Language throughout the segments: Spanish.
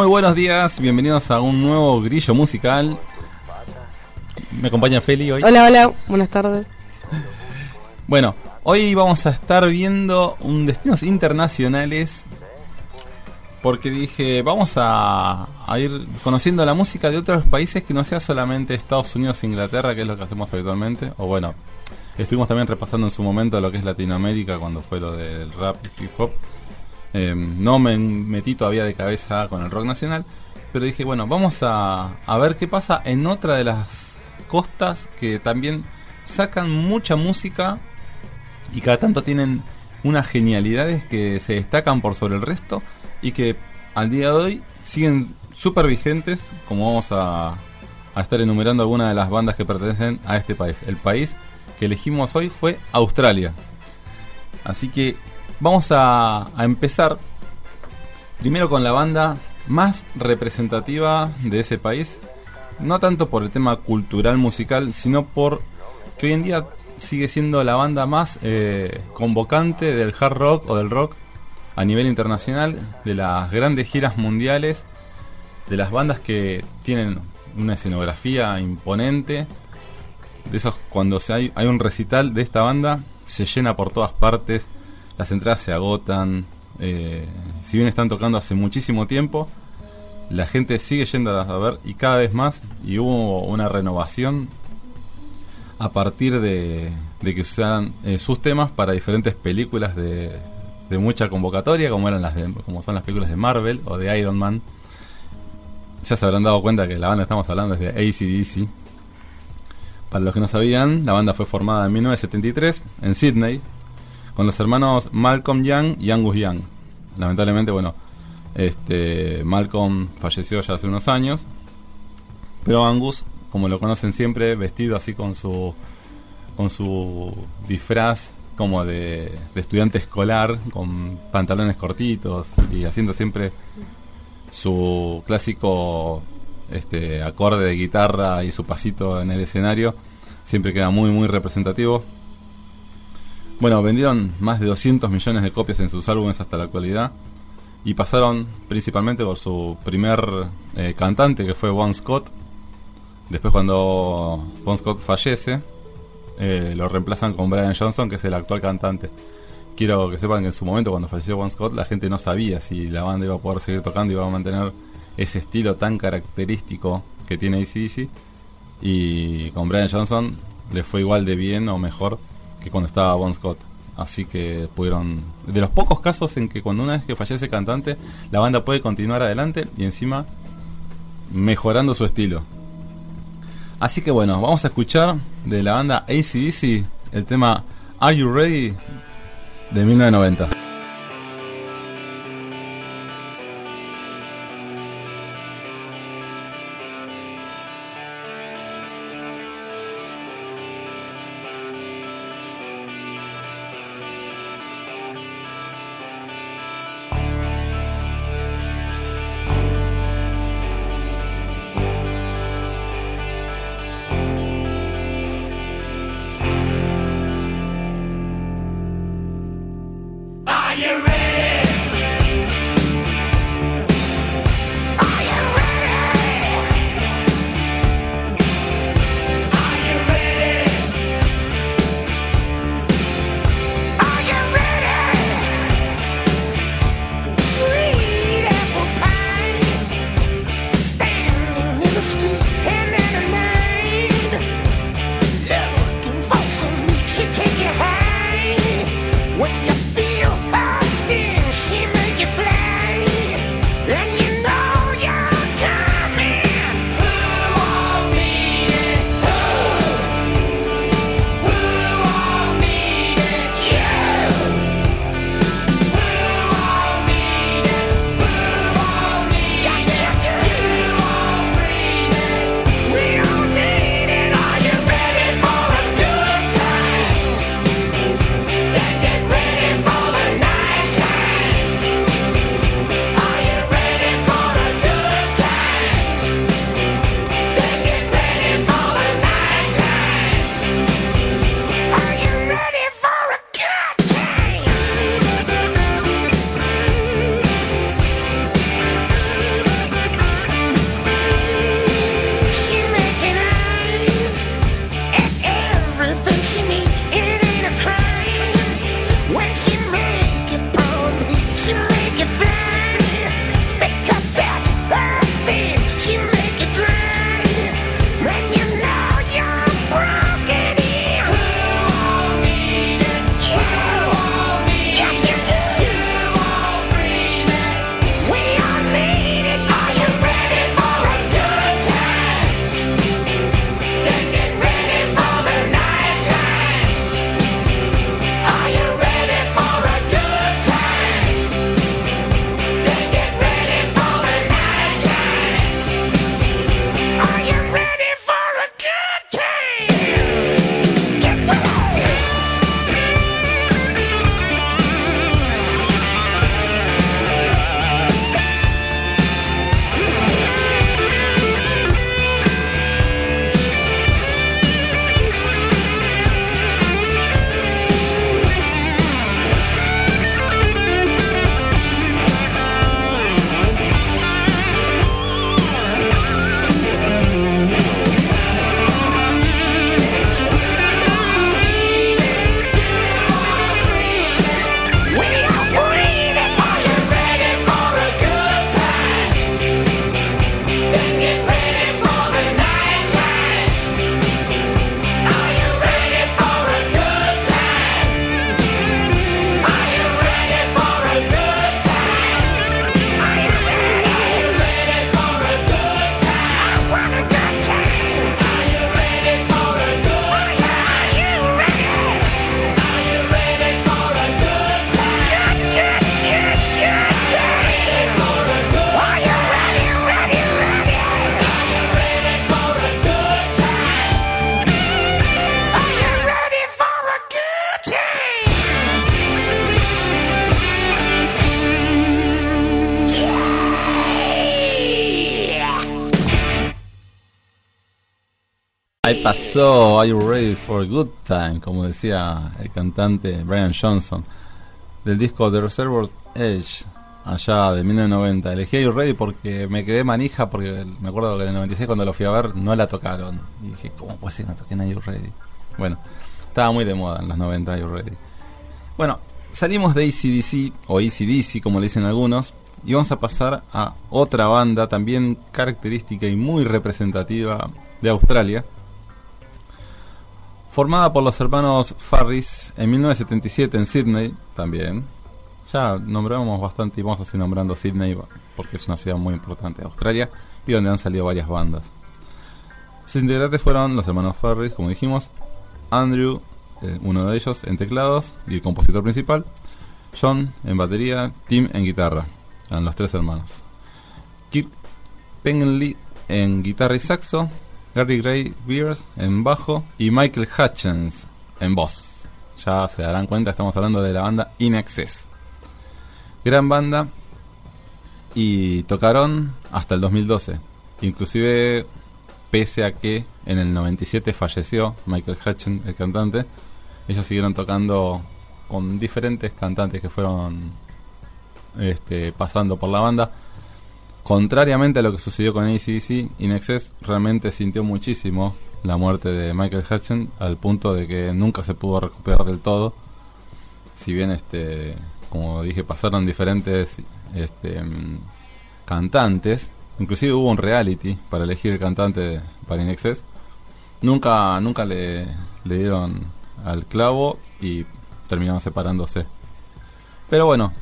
Muy buenos días, bienvenidos a un nuevo grillo musical. Me acompaña Feli hoy. Hola, hola, buenas tardes. Bueno, hoy vamos a estar viendo un destinos internacionales porque dije, vamos a, a ir conociendo la música de otros países que no sea solamente Estados Unidos e Inglaterra, que es lo que hacemos habitualmente. O bueno, estuvimos también repasando en su momento lo que es Latinoamérica cuando fue lo del rap y hip hop. Eh, no me metí todavía de cabeza con el rock nacional, pero dije, bueno, vamos a, a ver qué pasa en otra de las costas que también sacan mucha música y cada tanto tienen unas genialidades que se destacan por sobre el resto y que al día de hoy siguen súper vigentes, como vamos a, a estar enumerando algunas de las bandas que pertenecen a este país. El país que elegimos hoy fue Australia. Así que vamos a, empezar primero con la banda más representativa de ese país, no tanto por el tema cultural musical, sino por que hoy en día sigue siendo la banda más eh, convocante del hard rock o del rock a nivel internacional, de las grandes giras mundiales, de las bandas que tienen una escenografía imponente, de esos cuando se hay un recital de esta banda, se llena por todas partes, las entradas se agotan, eh, si bien están tocando hace muchísimo tiempo, la gente sigue yendo a ver y cada vez más, y hubo una renovación a partir de, de que usaran eh, sus temas para diferentes películas de, de mucha convocatoria, como eran las como son las películas de Marvel o de Iron Man. Ya se habrán dado cuenta que la banda estamos hablando es de ACDC. Para los que no sabían, la banda fue formada en 1973 en Sydney con los hermanos Malcolm Young y Angus Young. Lamentablemente, bueno, este Malcolm falleció ya hace unos años, pero Angus, como lo conocen siempre, vestido así con su con su disfraz como de, de estudiante escolar, con pantalones cortitos y haciendo siempre su clásico este acorde de guitarra y su pasito en el escenario, siempre queda muy muy representativo. Bueno, vendieron más de 200 millones de copias en sus álbumes hasta la actualidad y pasaron principalmente por su primer eh, cantante que fue Bon Scott. Después cuando Bon Scott fallece, eh, lo reemplazan con Brian Johnson, que es el actual cantante. Quiero que sepan que en su momento cuando falleció Bon Scott la gente no sabía si la banda iba a poder seguir tocando y iba a mantener ese estilo tan característico que tiene ACDC. Y con Brian Johnson le fue igual de bien o mejor que cuando estaba Bon Scott. Así que pudieron. De los pocos casos en que cuando una vez que fallece el cantante, la banda puede continuar adelante y encima mejorando su estilo. Así que bueno, vamos a escuchar de la banda ACDC el tema Are You Ready de 1990. Are you ready for a good time? Como decía el cantante Brian Johnson del disco The Reservoir Edge, allá de 1990. Elegí Are You Ready porque me quedé manija porque me acuerdo que en el 96 cuando lo fui a ver no la tocaron. Y dije, ¿cómo puede ser que no toquen Are You Ready? Bueno, estaba muy de moda en los 90 Are You Ready. Bueno, salimos de ACDC o ACDC como le dicen algunos y vamos a pasar a otra banda también característica y muy representativa de Australia Formada por los hermanos Farris en 1977 en Sydney, también. Ya nombramos bastante y vamos a seguir nombrando Sydney porque es una ciudad muy importante de Australia y donde han salido varias bandas. Sus integrantes fueron los hermanos Farris, como dijimos, Andrew, eh, uno de ellos en teclados y el compositor principal, John en batería, Tim en guitarra. Eran los tres hermanos. Kit Pengley en guitarra y saxo, Gary Gray Beers en bajo y Michael Hutchins en voz. Ya se darán cuenta, estamos hablando de la banda In Excess. Gran banda y tocaron hasta el 2012. Inclusive, pese a que en el 97 falleció Michael Hutchins, el cantante, ellos siguieron tocando con diferentes cantantes que fueron este, pasando por la banda Contrariamente a lo que sucedió con ACDC, Inexcess realmente sintió muchísimo la muerte de Michael Hutchins al punto de que nunca se pudo recuperar del todo. Si bien, este, como dije, pasaron diferentes este, cantantes, inclusive hubo un reality para elegir el cantante para Inexcess. Nunca, nunca le, le dieron al clavo y terminaron separándose. Pero bueno,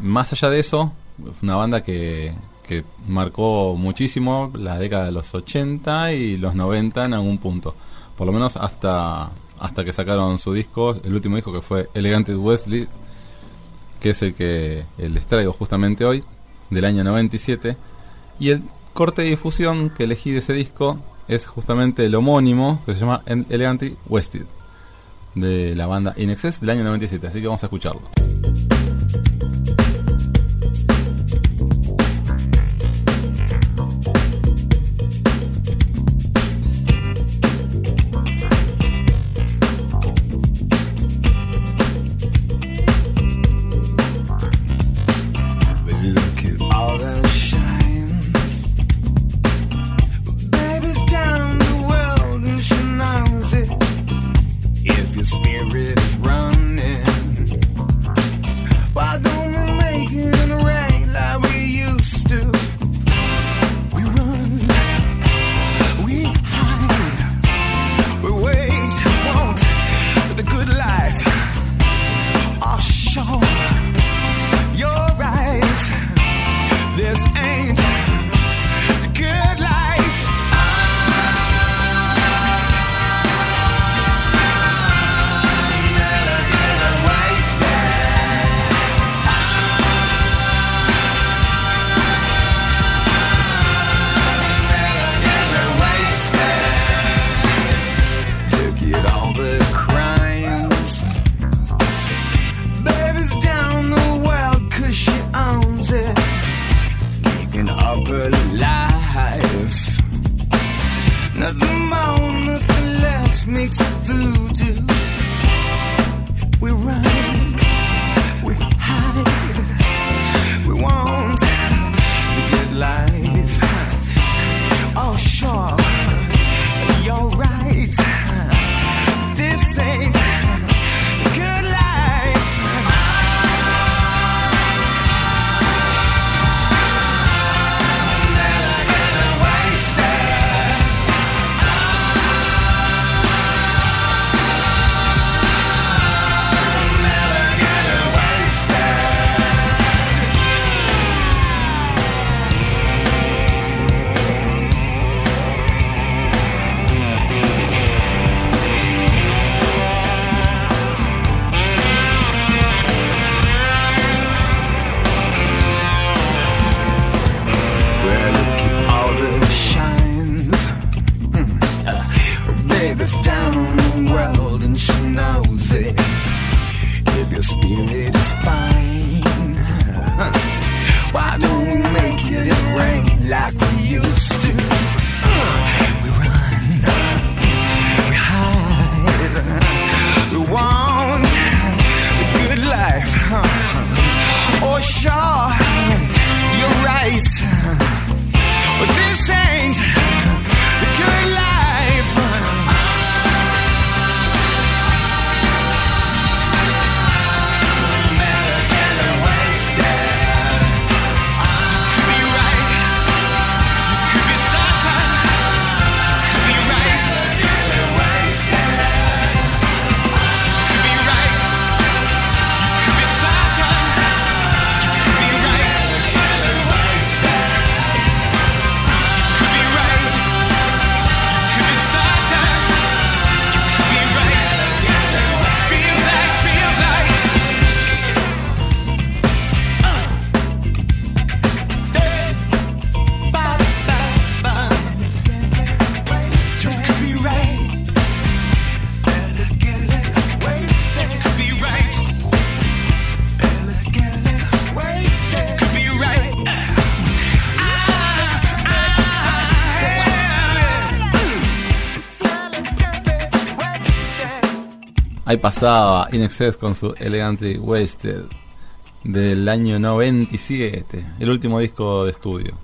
más allá de eso, una banda que, que marcó muchísimo la década de los 80 y los 90 en algún punto. Por lo menos hasta, hasta que sacaron su disco, el último disco que fue Elegante Wesley, que es el que les traigo justamente hoy, del año 97. Y el corte de difusión que elegí de ese disco es justamente el homónimo, que se llama Elegante Wested, de la banda In Excess del año 97. Así que vamos a escucharlo. Ahí pasaba In Excess con su Elegantly Wasted del año 97, el último disco de estudio.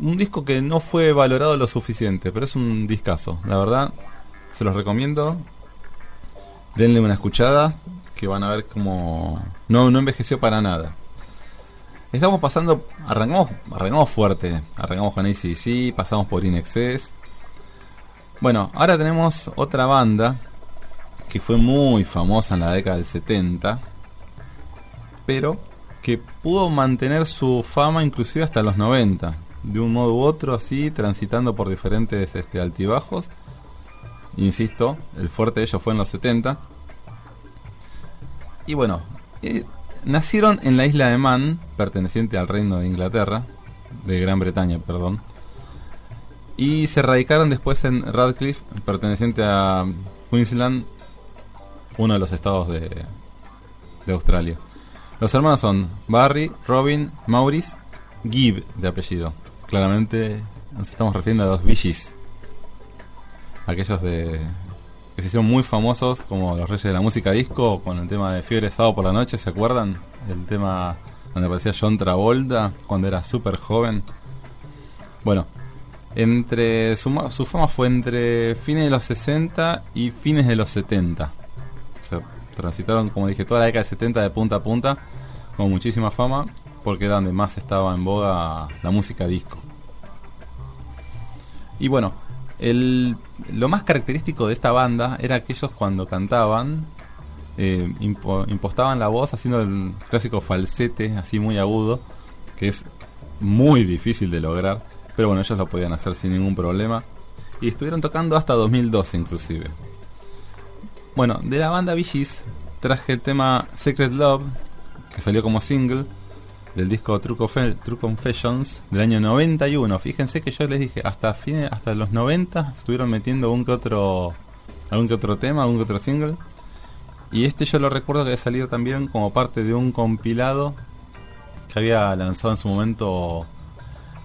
Un disco que no fue valorado lo suficiente, pero es un discazo, la verdad, se los recomiendo. Denle una escuchada, que van a ver como no, no envejeció para nada. Estamos pasando, arrancamos, arrancamos fuerte, arrancamos con ACDC, pasamos por In Excess. Bueno, ahora tenemos otra banda que fue muy famosa en la década del 70, pero que pudo mantener su fama inclusive hasta los 90, de un modo u otro, así, transitando por diferentes este, altibajos. Insisto, el fuerte de ellos fue en los 70. Y bueno, eh, nacieron en la isla de Man, perteneciente al reino de Inglaterra, de Gran Bretaña, perdón. Y se radicaron después en Radcliffe, perteneciente a Queensland, uno de los estados de, de Australia. Los hermanos son Barry, Robin, Maurice, Gibb de apellido. Claramente nos estamos refiriendo a los Gees. Aquellos de que se hicieron muy famosos como los reyes de la música disco con el tema de Fiebre Sábado por la Noche, ¿se acuerdan? El tema donde aparecía John Travolta cuando era súper joven. Bueno, entre su, su fama fue entre fines de los 60 y fines de los 70. Transitaron, como dije, toda la década de 70 de punta a punta con muchísima fama porque era donde más estaba en boga la música disco. Y bueno, el, lo más característico de esta banda era que ellos cuando cantaban eh, impo- impostaban la voz haciendo el clásico falsete así muy agudo, que es muy difícil de lograr, pero bueno, ellos lo podían hacer sin ningún problema. Y estuvieron tocando hasta 2012 inclusive. Bueno, de la banda Gees traje el tema Secret Love, que salió como single del disco True, Confe- True Confessions del año 91. Fíjense que yo les dije, hasta fine, hasta los 90 estuvieron metiendo un otro algún que otro tema, algún que otro single. Y este yo lo recuerdo que había salido también como parte de un compilado que había lanzado en su momento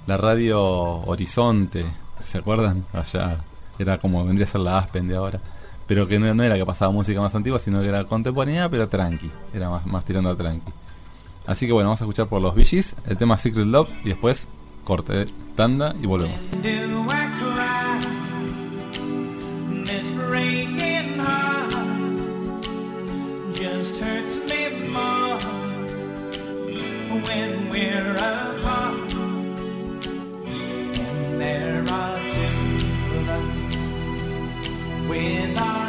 la radio Horizonte, ¿se acuerdan? Allá era como vendría a ser la Aspen de ahora, pero que no, era que pasaba música más antigua, sino que era contemporánea, pero tranqui, era más, más tirando a tranqui. Así que bueno, vamos a escuchar por los Gees el tema Secret Love y después corte, tanda y volvemos. When I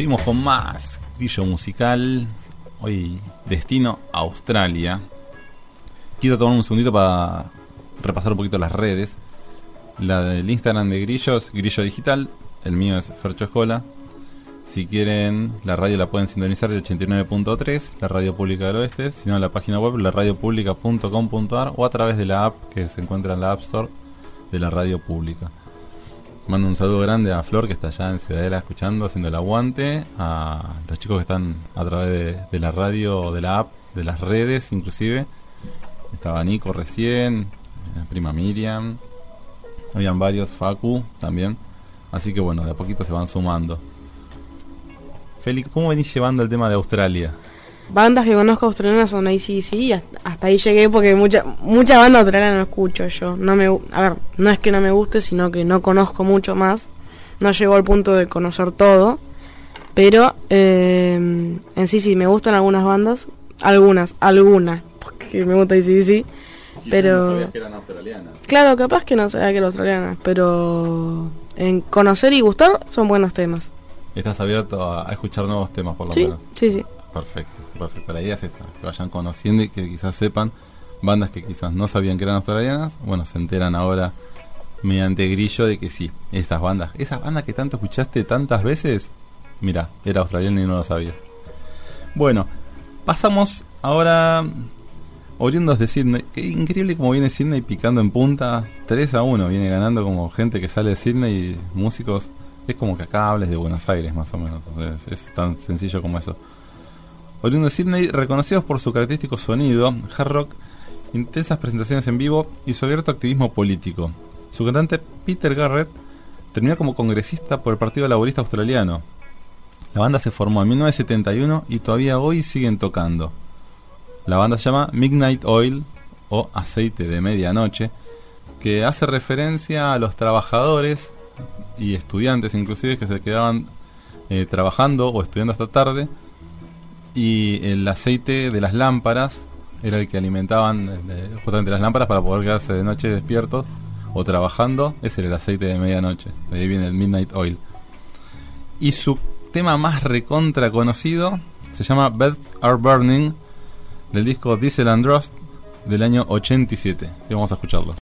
Seguimos con más grillo musical. Hoy destino Australia. Quiero tomar un segundito para repasar un poquito las redes. La del Instagram de Grillos, Grillo Digital. El mío es Fercho Escola. Si quieren, la radio la pueden sintonizar el 89.3, la radio pública del oeste. Si no, en la página web, la radiopublica.com.ar o a través de la app que se encuentra en la App Store de la radio pública. Mando un saludo grande a Flor que está allá en Ciudadela escuchando, haciendo el aguante, a los chicos que están a través de, la radio, de la app, de las redes inclusive. Estaba Nico recién, eh, prima Miriam, habían varios, Facu también. Así que bueno, de a poquito se van sumando. Félix, ¿cómo venís llevando el tema de Australia? Bandas que conozco australianas son ACC y hasta, hasta ahí llegué porque mucha mucha banda australiana no escucho yo. No me, a ver, no es que no me guste, sino que no conozco mucho más. No llego al punto de conocer todo. Pero eh, en sí sí me gustan algunas bandas, algunas, algunas, porque me gusta ACC. Pero eran australianas. claro, capaz que no sabía que era australiana, pero en conocer y gustar son buenos temas. Estás abierto a, a escuchar nuevos temas por lo Sí, menos. sí, sí. Perfecto, perfecto. La idea es esa, que vayan conociendo y que quizás sepan bandas que quizás no sabían que eran australianas, bueno, se enteran ahora mediante grillo de que sí, esas bandas, esas bandas que tanto escuchaste tantas veces, mira, era australiana y no lo sabía. Bueno, pasamos ahora oriundos de Sydney. Qué increíble como viene Sydney picando en punta, 3 a 1, viene ganando como gente que sale de Sydney y músicos. Es como que acá hables de Buenos Aires, más o menos. es tan sencillo como eso. Oriundo de Sydney, reconocidos por su característico sonido, hard rock, intensas presentaciones en vivo y su abierto activismo político. Su cantante Peter Garrett terminó como congresista por el Partido Laborista Australiano. La banda se formó en 1971 y todavía hoy siguen tocando. La banda se llama Midnight Oil o Aceite de Medianoche, que hace referencia a los trabajadores y estudiantes inclusive que se quedaban eh, trabajando o estudiando hasta tarde y el aceite de las lámparas era el que alimentaban eh, justamente las lámparas para poder quedarse de noche despiertos o trabajando. Ese era el aceite de medianoche. De ahí viene el Midnight Oil. Y su tema más recontra conocido se llama Beds Are Burning del disco Diesel and Rust del año 87. Y vamos a escucharlo.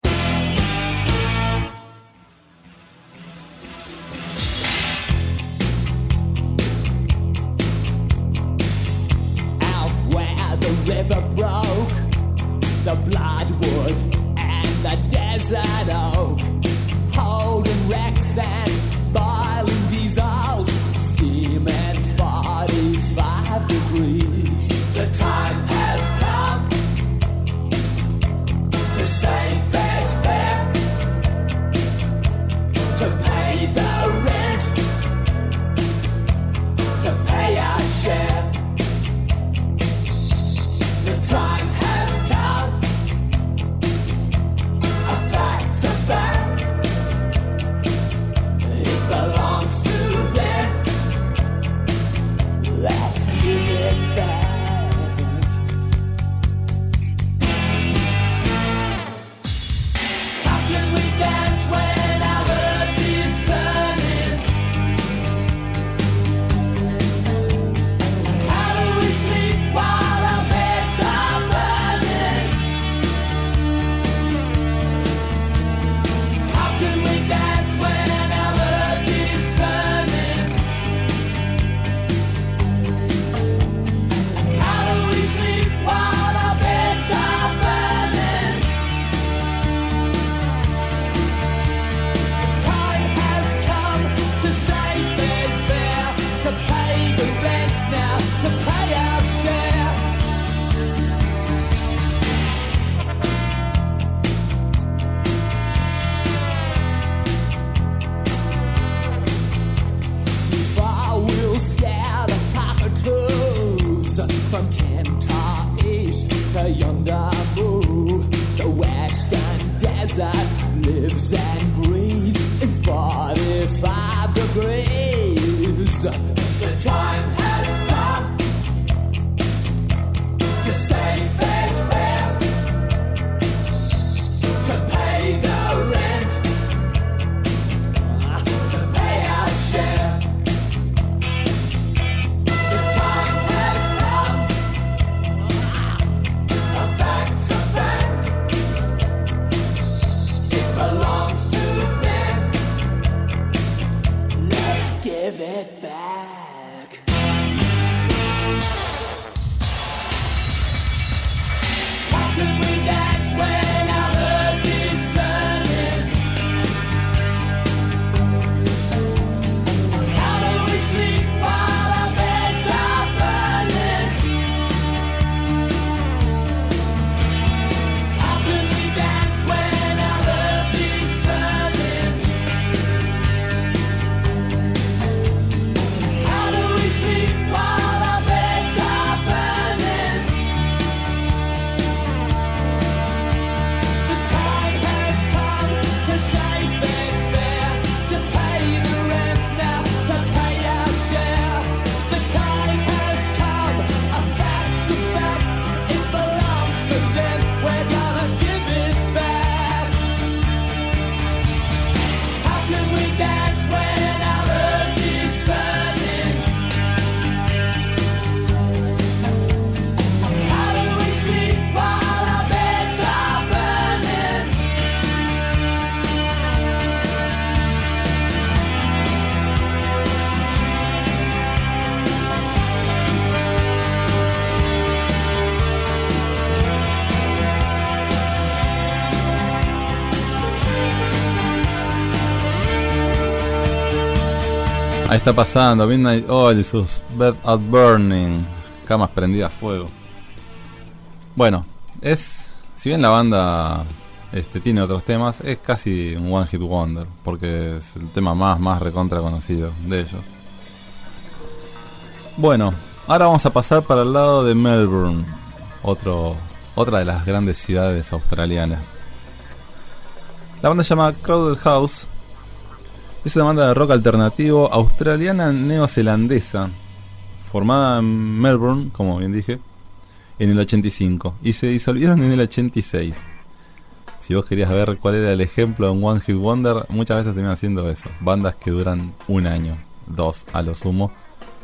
Está pasando Midnight Oil y sus Bed at Burning, camas prendidas a fuego. Bueno, es. Si bien la banda este, tiene otros temas, es casi un One Hit Wonder, porque es el tema más, más recontra conocido de ellos. Bueno, ahora vamos a pasar para el lado de Melbourne, otro, otra de las grandes ciudades australianas. La banda se llama Crowded House. Es una banda de rock alternativo australiana neozelandesa, formada en Melbourne, como bien dije, en el 85 y se disolvieron en el 86. Si vos querías ver cuál era el ejemplo de un One Hit Wonder, muchas veces terminan haciendo eso. Bandas que duran un año, dos a lo sumo,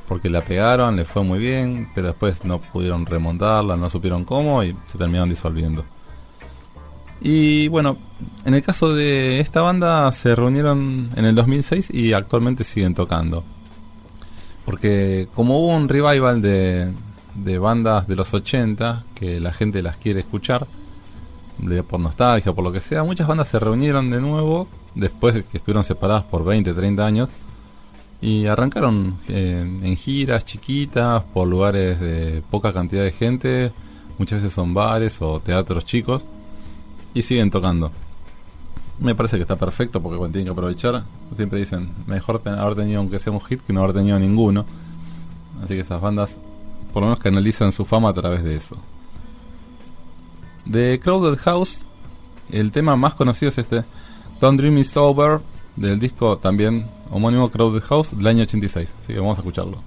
porque la pegaron, le fue muy bien, pero después no pudieron remontarla, no supieron cómo y se terminaron disolviendo. Y bueno, en el caso de esta banda se reunieron en el 2006 y actualmente siguen tocando. Porque como hubo un revival de, de bandas de los 80 que la gente las quiere escuchar, por nostalgia, por lo que sea, muchas bandas se reunieron de nuevo después de que estuvieron separadas por 20, 30 años y arrancaron eh, en giras chiquitas por lugares de poca cantidad de gente, muchas veces son bares o teatros chicos y siguen tocando. Me parece que está perfecto porque cuando tienen que aprovechar, siempre dicen, mejor ten- haber tenido aunque sea un hit que no haber tenido ninguno. Así que esas bandas por lo menos canalizan su fama a través de eso. De Crowded House, el tema más conocido es este Don't Dream It's Over del disco también homónimo Crowded House del año 86. Así que vamos a escucharlo.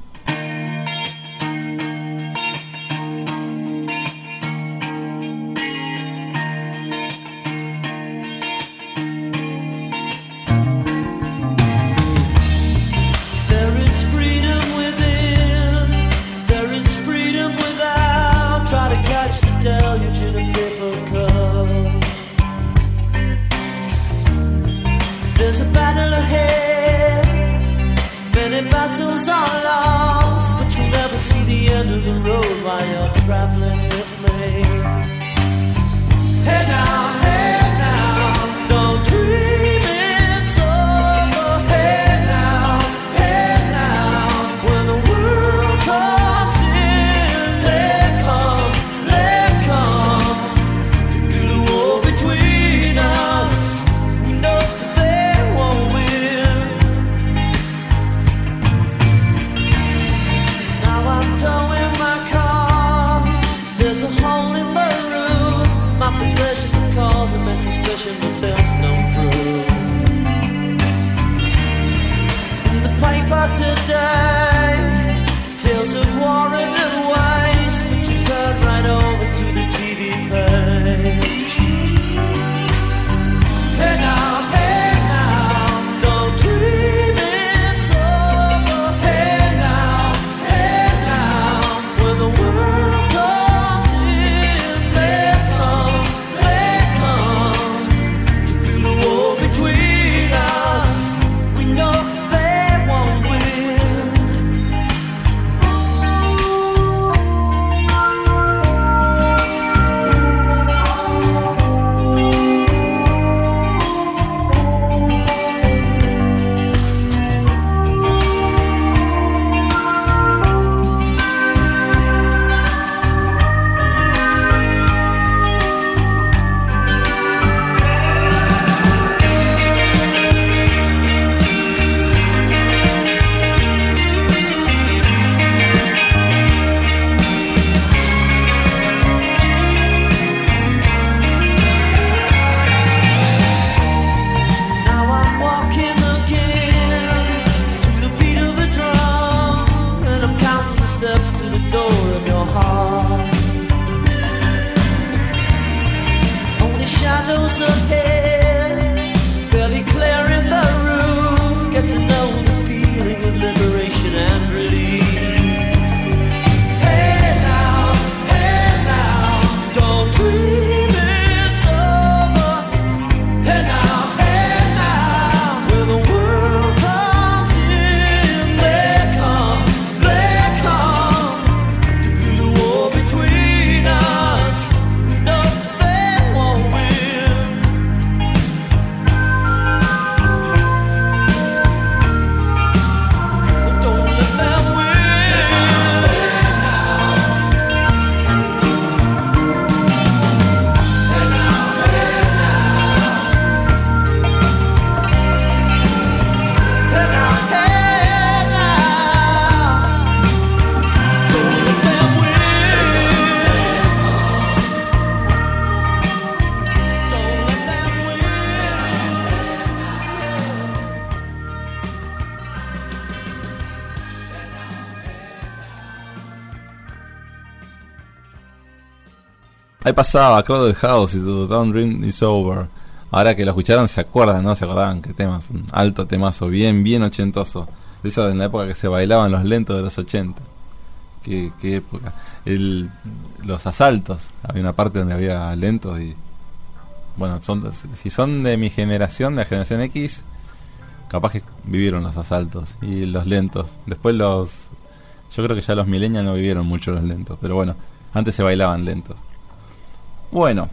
Ahí pasaba Crowded House y The Down Dream is Over. Ahora que lo escucharon se acuerdan, ¿no? Se acordaban que temas, un alto temazo, bien, bien ochentoso. De eso en la época que se bailaban los lentos de los 80. Qué, qué época. Los asaltos, había una parte donde había lentos y... Bueno, son, si son de mi generación, de la generación X, capaz que vivieron los asaltos y los lentos. Después los... Yo creo que ya los millennials no vivieron mucho los lentos, pero bueno, antes se bailaban lentos. Bueno,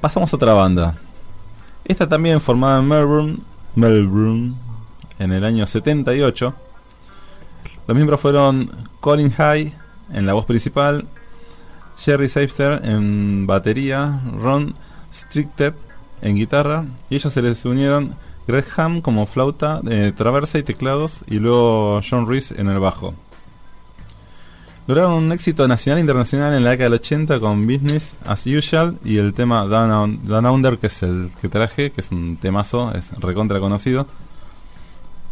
pasamos a otra banda. Esta también formada en Melbourne, Melbourne, en el año 78. Los miembros fueron Colin High en la voz principal, Jerry Seister en batería, Ron Stricted en guitarra, y ellos se les unieron Greg Ham como flauta, eh, traversa y teclados, y luego John Reese en el bajo. Lograron un éxito nacional e internacional en la década del 80 con Business as Usual y el tema Down, Under, que es el que traje, que es un temazo, es recontra conocido.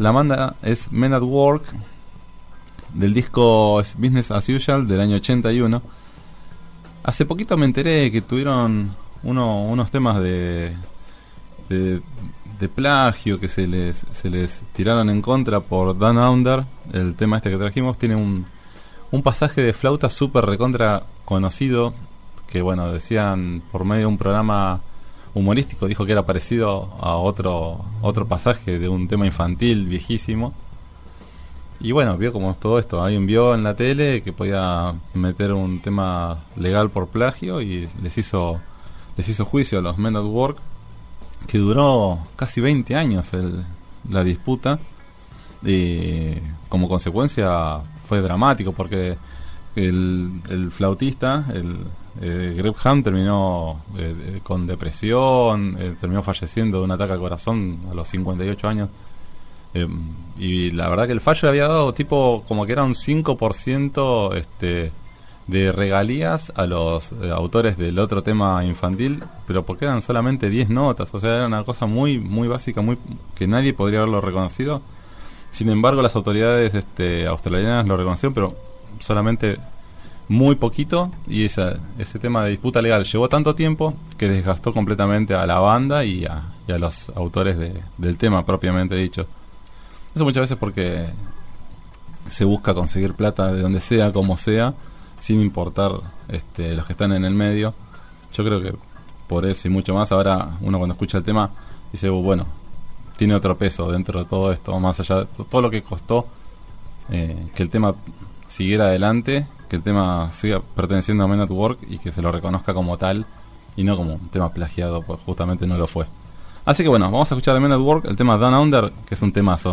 La banda es Men at Work, del disco es Business as Usual del año 81. Hace poquito me enteré que tuvieron uno, unos temas de, de, de plagio que se les, se les tiraron en contra por Down Under. El tema este que trajimos tiene un, un pasaje de flauta súper recontra conocido que bueno decían por medio de un programa humorístico dijo que era parecido a otro otro pasaje de un tema infantil viejísimo. Y bueno vio como todo esto. Alguien vio en la tele que podía meter un tema legal por plagio y les hizo les hizo juicio a los Men at Work que duró casi 20 años el- la disputa. Y como consecuencia fue dramático porque el, flautista, el eh, Greg Ham terminó eh, eh, con depresión, eh, terminó falleciendo de un ataque al corazón a los 58 años. Eh, y la verdad que el fallo le había dado tipo como que era un 5% este, de regalías a los autores del otro tema infantil, pero porque eran solamente 10 notas, o sea, era una cosa muy muy básica, muy que nadie podría haberlo reconocido. Sin embargo, las autoridades este, australianas lo reconocieron, pero solamente muy poquito. Y esa, ese tema de disputa legal llevó tanto tiempo que desgastó completamente a la banda y a, los autores de- del tema propiamente dicho. Eso muchas veces porque se busca conseguir plata de donde sea, como sea, sin importar este, los que están en el medio. Yo creo que por eso y mucho más, ahora uno cuando escucha el tema dice, "Uh, bueno, tiene otro peso dentro de todo esto, más allá de to- todo lo que costó eh, que el tema siguiera adelante, que el tema siga perteneciendo a Men at Work y que se lo reconozca como tal y no como un tema plagiado, pues justamente no lo fue. Así que bueno, vamos a escuchar de Men at Work el tema Down Under, que es un temazo.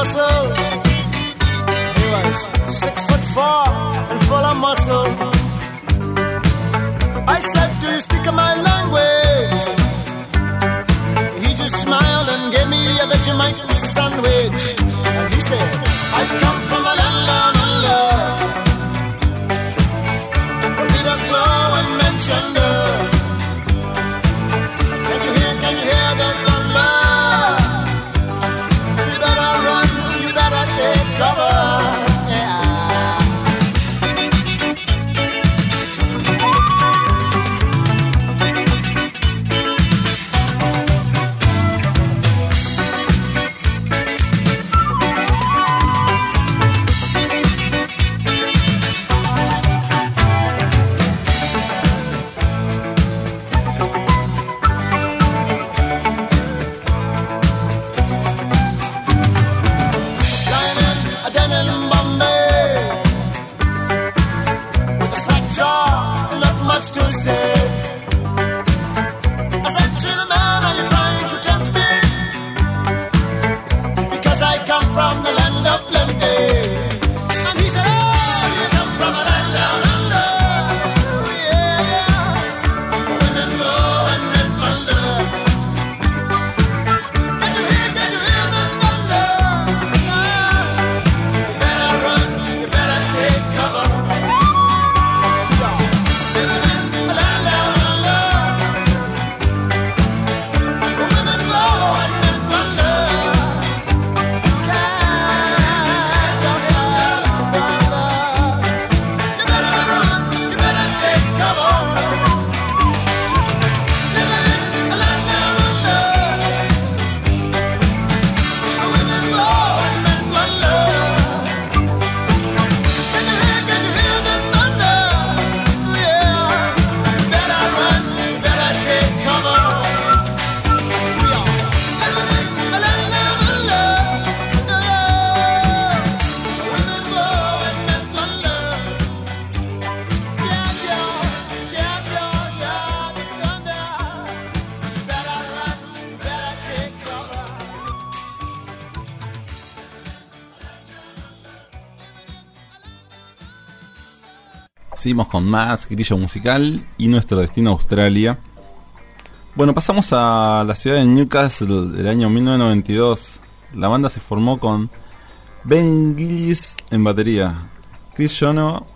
He was six foot four and full of muscle. Con más grillo musical y nuestro destino Australia. Bueno, pasamos a la ciudad de Newcastle del año 1992. La banda se formó con Ben Gillis en batería, Chris Jono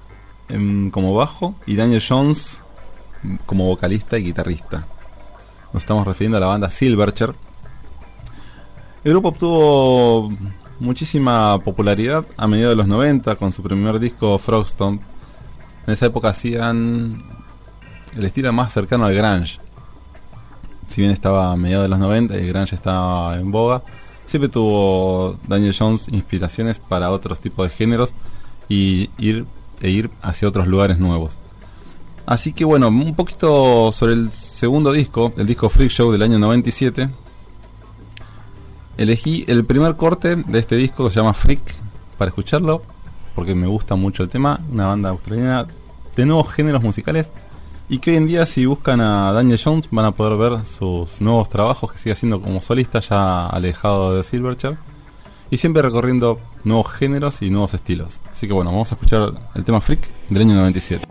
en- como bajo y Daniel Jones como vocalista y guitarrista. Nos estamos refiriendo a la banda Silverchair. El grupo obtuvo muchísima popularidad a mediados de los 90 con su primer disco Frogstone. En esa época hacían el estilo más cercano al grunge. Si bien estaba a mediados de los 90 y el grunge estaba en boga, siempre tuvo Daniel Jones inspiraciones para otros tipos de géneros y ir, e ir hacia otros lugares nuevos. Así que bueno, un poquito sobre el segundo disco, el disco Freak Show del año 97. Elegí el primer corte de este disco que se llama Freak para escucharlo, porque me gusta mucho el tema. Una banda australiana de nuevos géneros musicales y que hoy en día si buscan a Daniel Jones van a poder ver sus nuevos trabajos que sigue haciendo como solista ya alejado de Silverchair y siempre recorriendo nuevos géneros y nuevos estilos. Así que bueno, vamos a escuchar el tema Freak del año 97.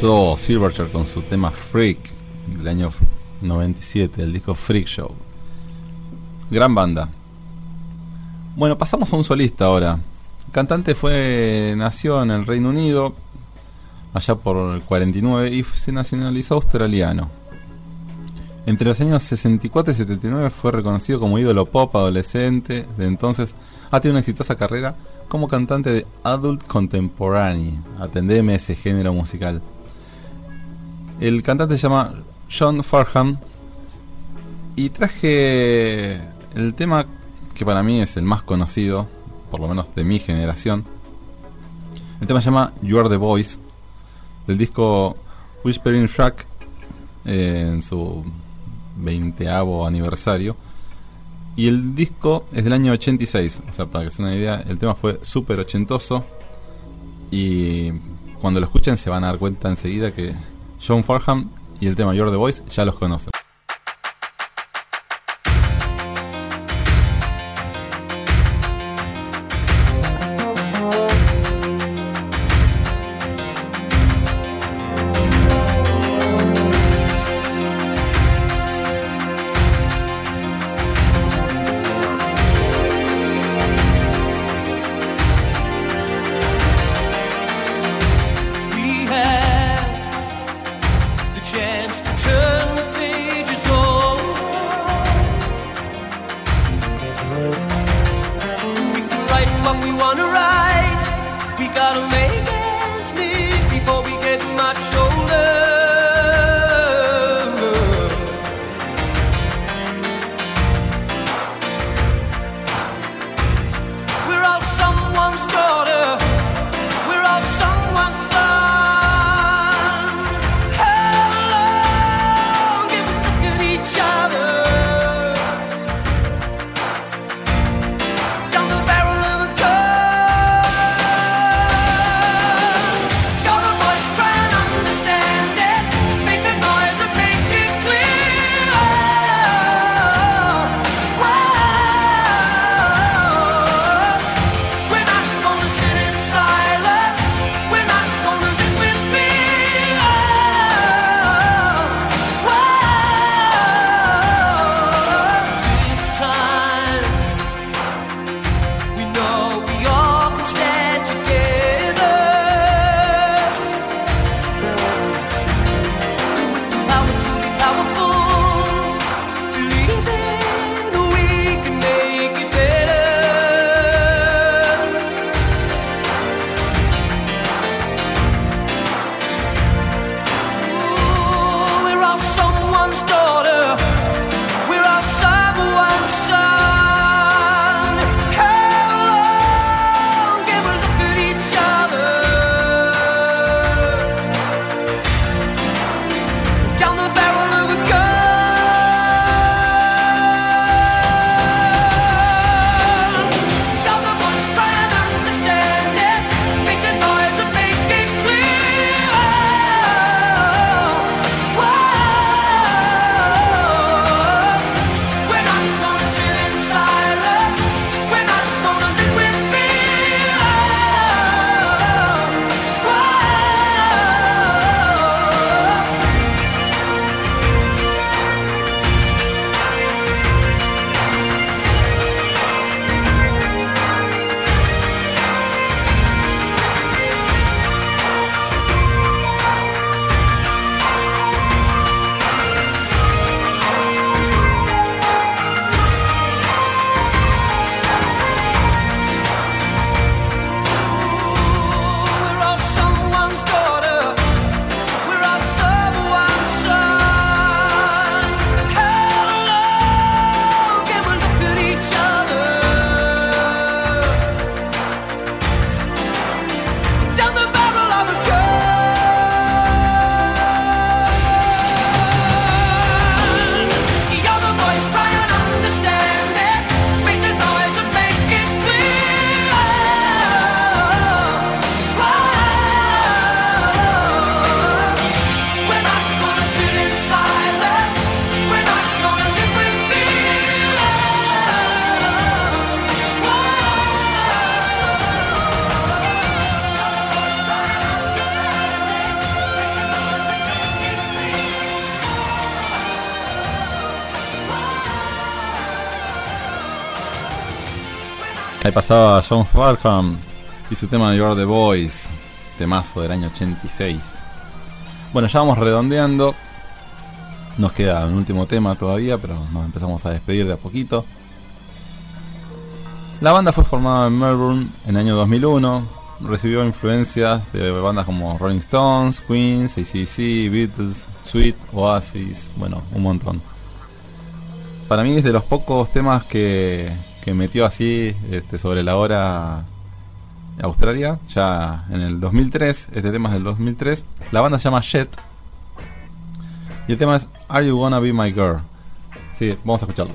Pasó Silverchair con su tema Freak del año 97, el disco Freak Show. Gran banda. Bueno, pasamos a un solista ahora. El cantante fue nació en el Reino Unido allá por el 49 y se nacionalizó australiano. Entre los años 64 y 79 fue reconocido como ídolo pop adolescente. De entonces ha tenido una exitosa carrera como cantante de Adult Contemporary. Atendeme ese género musical. El cantante se llama John Farham. Y traje el tema que para mí es el más conocido, por lo menos de mi generación. El tema se llama You Are the Voice, del disco Whispering Shack, eh, en su 20 aniversario. Y el disco es del año 86, o sea, para que se una idea, el tema fue súper ochentoso. Y cuando lo escuchen se van a dar cuenta enseguida que John Farham y el tema You're the Voice ya los conocen. Ahí pasaba John Farham y su tema You're the Boys, temazo del año 86. Bueno, ya vamos redondeando. Nos queda un último tema todavía, pero nos empezamos a despedir de a poquito. La banda fue formada en Melbourne en el año 2001. Recibió influencias de bandas como Rolling Stones, Queen, ACDC, Beatles, Sweet, Oasis, bueno, un montón. Para mí es de los pocos temas que, que metió así este, sobre la hora Australia, ya en el 2003, este tema es del 2003. La banda se llama Jet. Y el tema es Are You Gonna Be My Girl? Sí, vamos a escucharlo.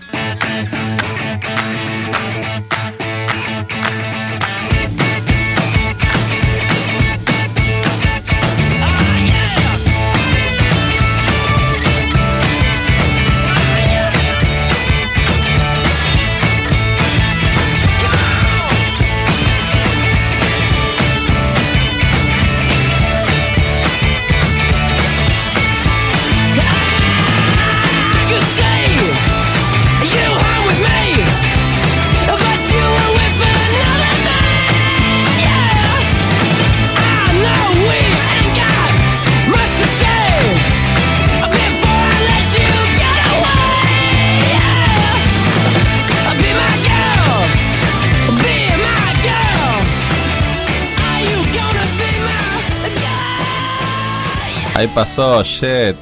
Pasó Jet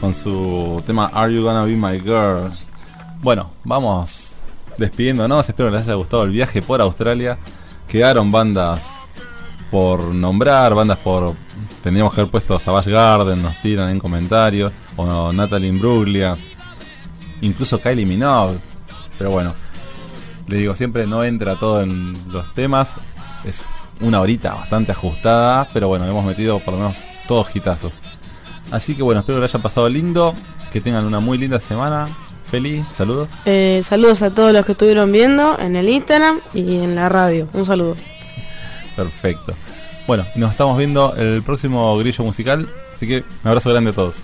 con su tema Are You Gonna Be My Girl. Bueno, vamos despidiéndonos. Espero que les haya gustado el viaje por Australia. Quedaron bandas por nombrar, bandas por. Tendríamos que haber puesto Savage Garden, nos tiran en comentarios. O Natalie Imbruglia. Incluso Kylie Minogue. Pero bueno, le digo, siempre no entra todo en los temas. Es una horita bastante ajustada. Pero bueno, hemos metido por lo menos todos hitazos. Así que bueno, espero que lo hayan pasado lindo. Que tengan una muy linda semana. Feliz, saludos. Eh, saludos a todos los que estuvieron viendo en el Instagram y en la radio. Un saludo. Perfecto. Bueno, nos estamos viendo el próximo grillo musical. Así que un abrazo grande a todos.